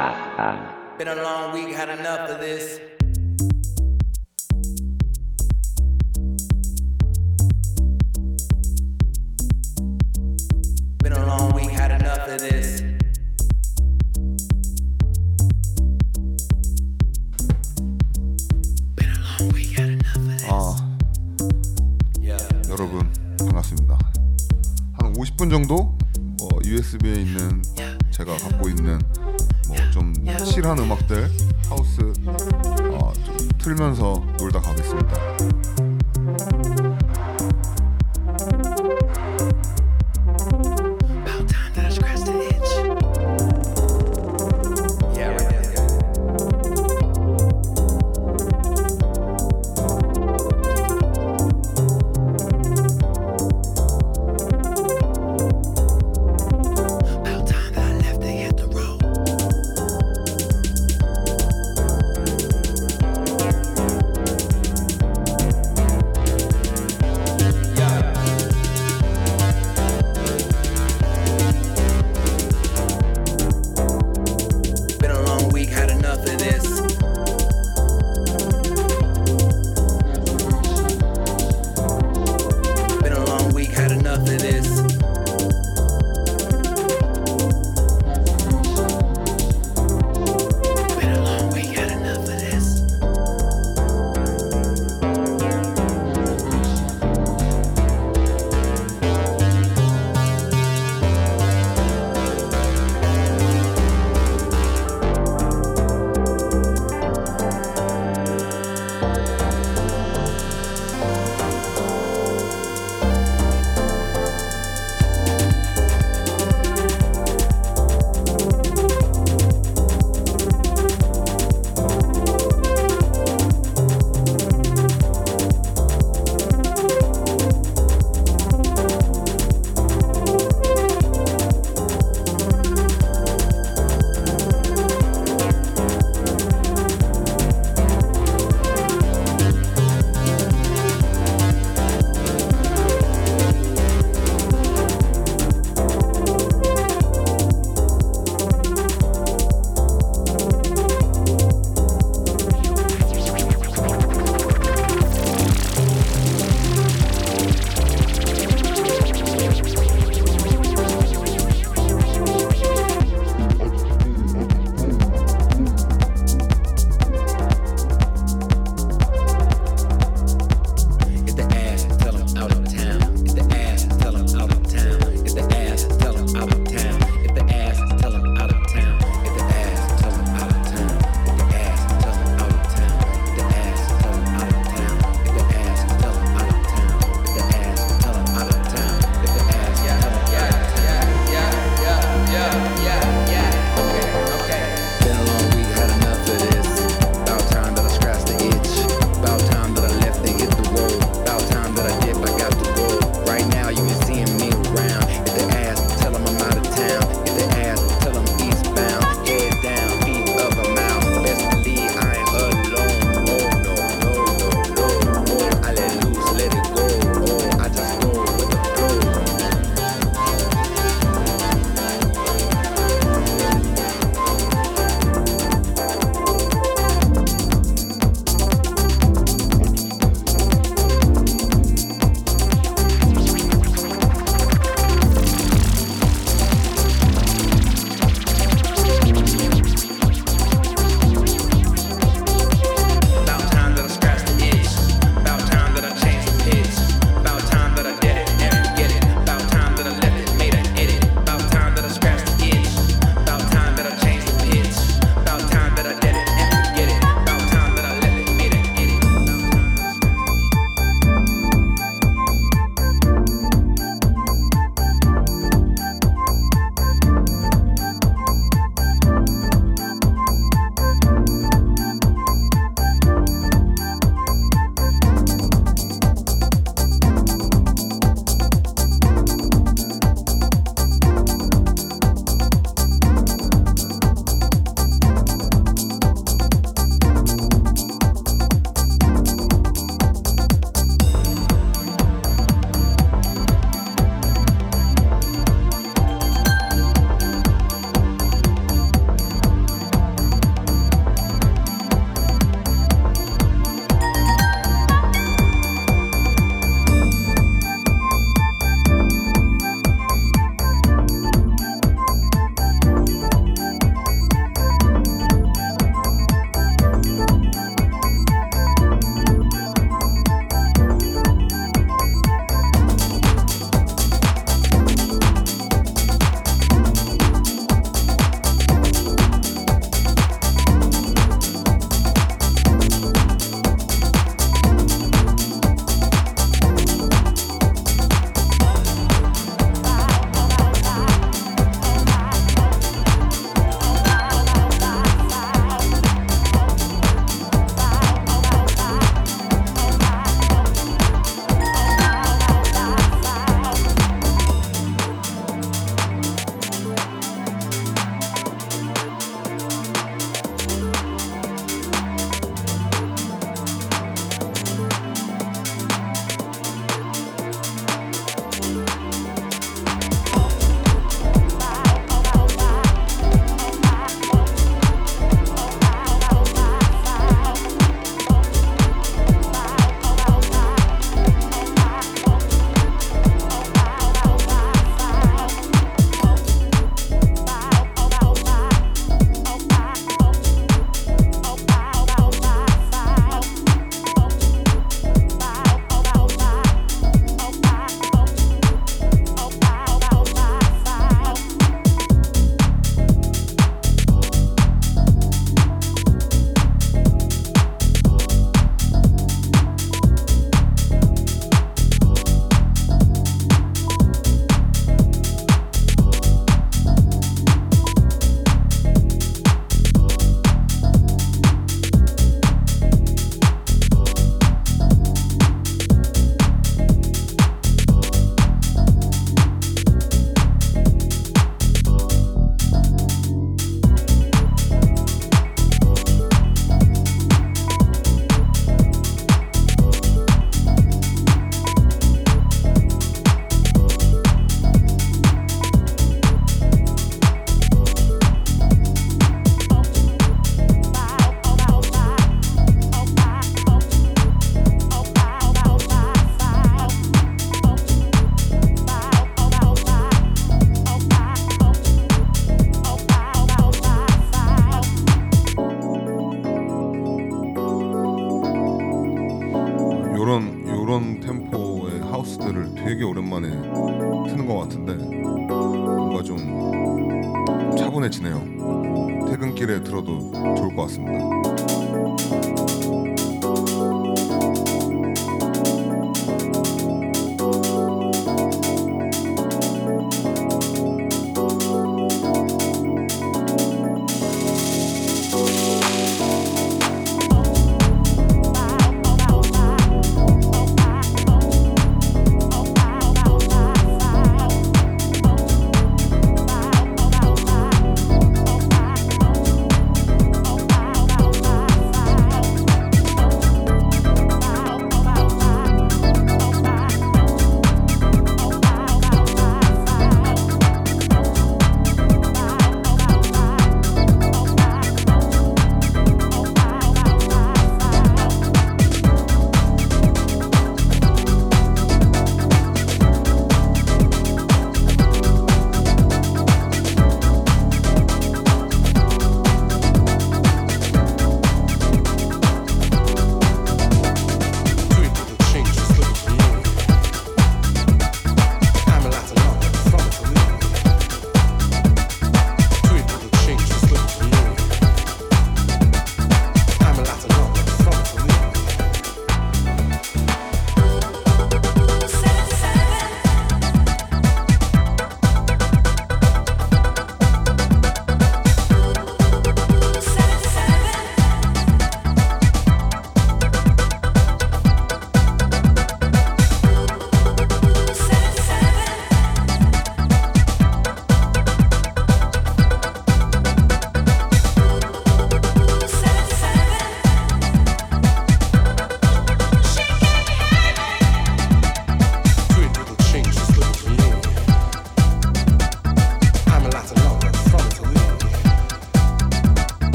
Been a long week, had enough of this. Been a long week, had enough of this. Been a long week, had enough of this. 아 Yeah. 여러분 반갑습니다. 한 50분 정도 뭐 USB에 있는 제가 갖고 있는 뭐 좀 칠한 음악들 하우스 어, 좀 틀면서 놀다 가겠습니다.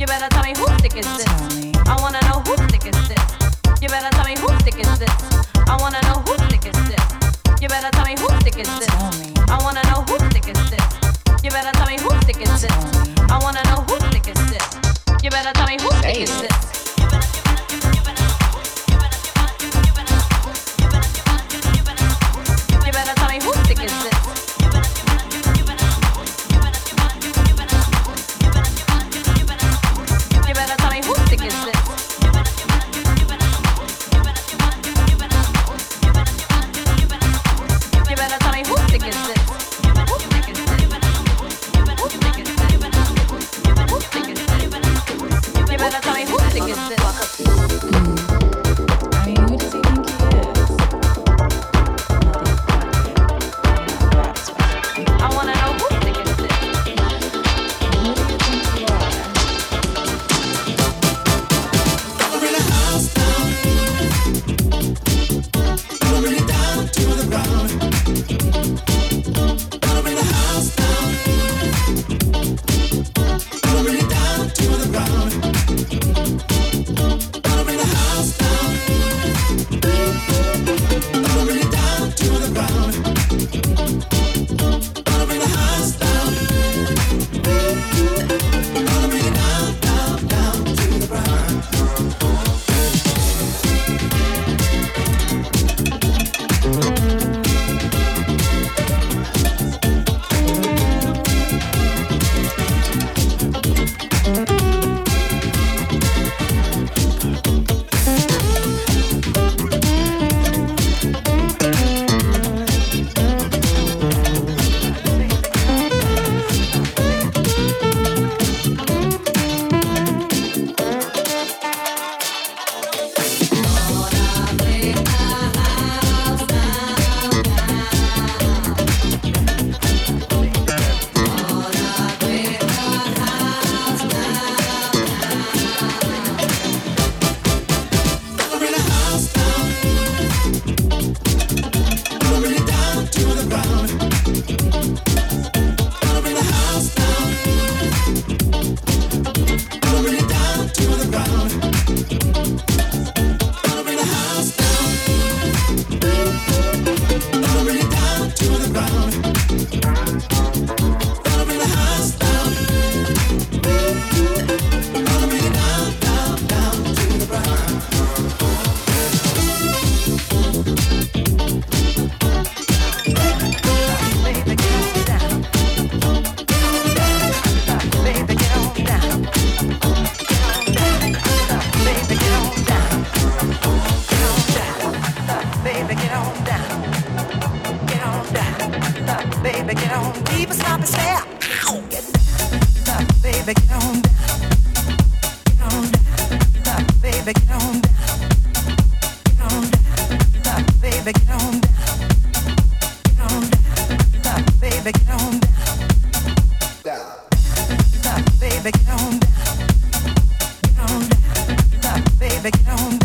You better tell me who's sick this? baby, get on down. Get on down. Stop, baby, get on down.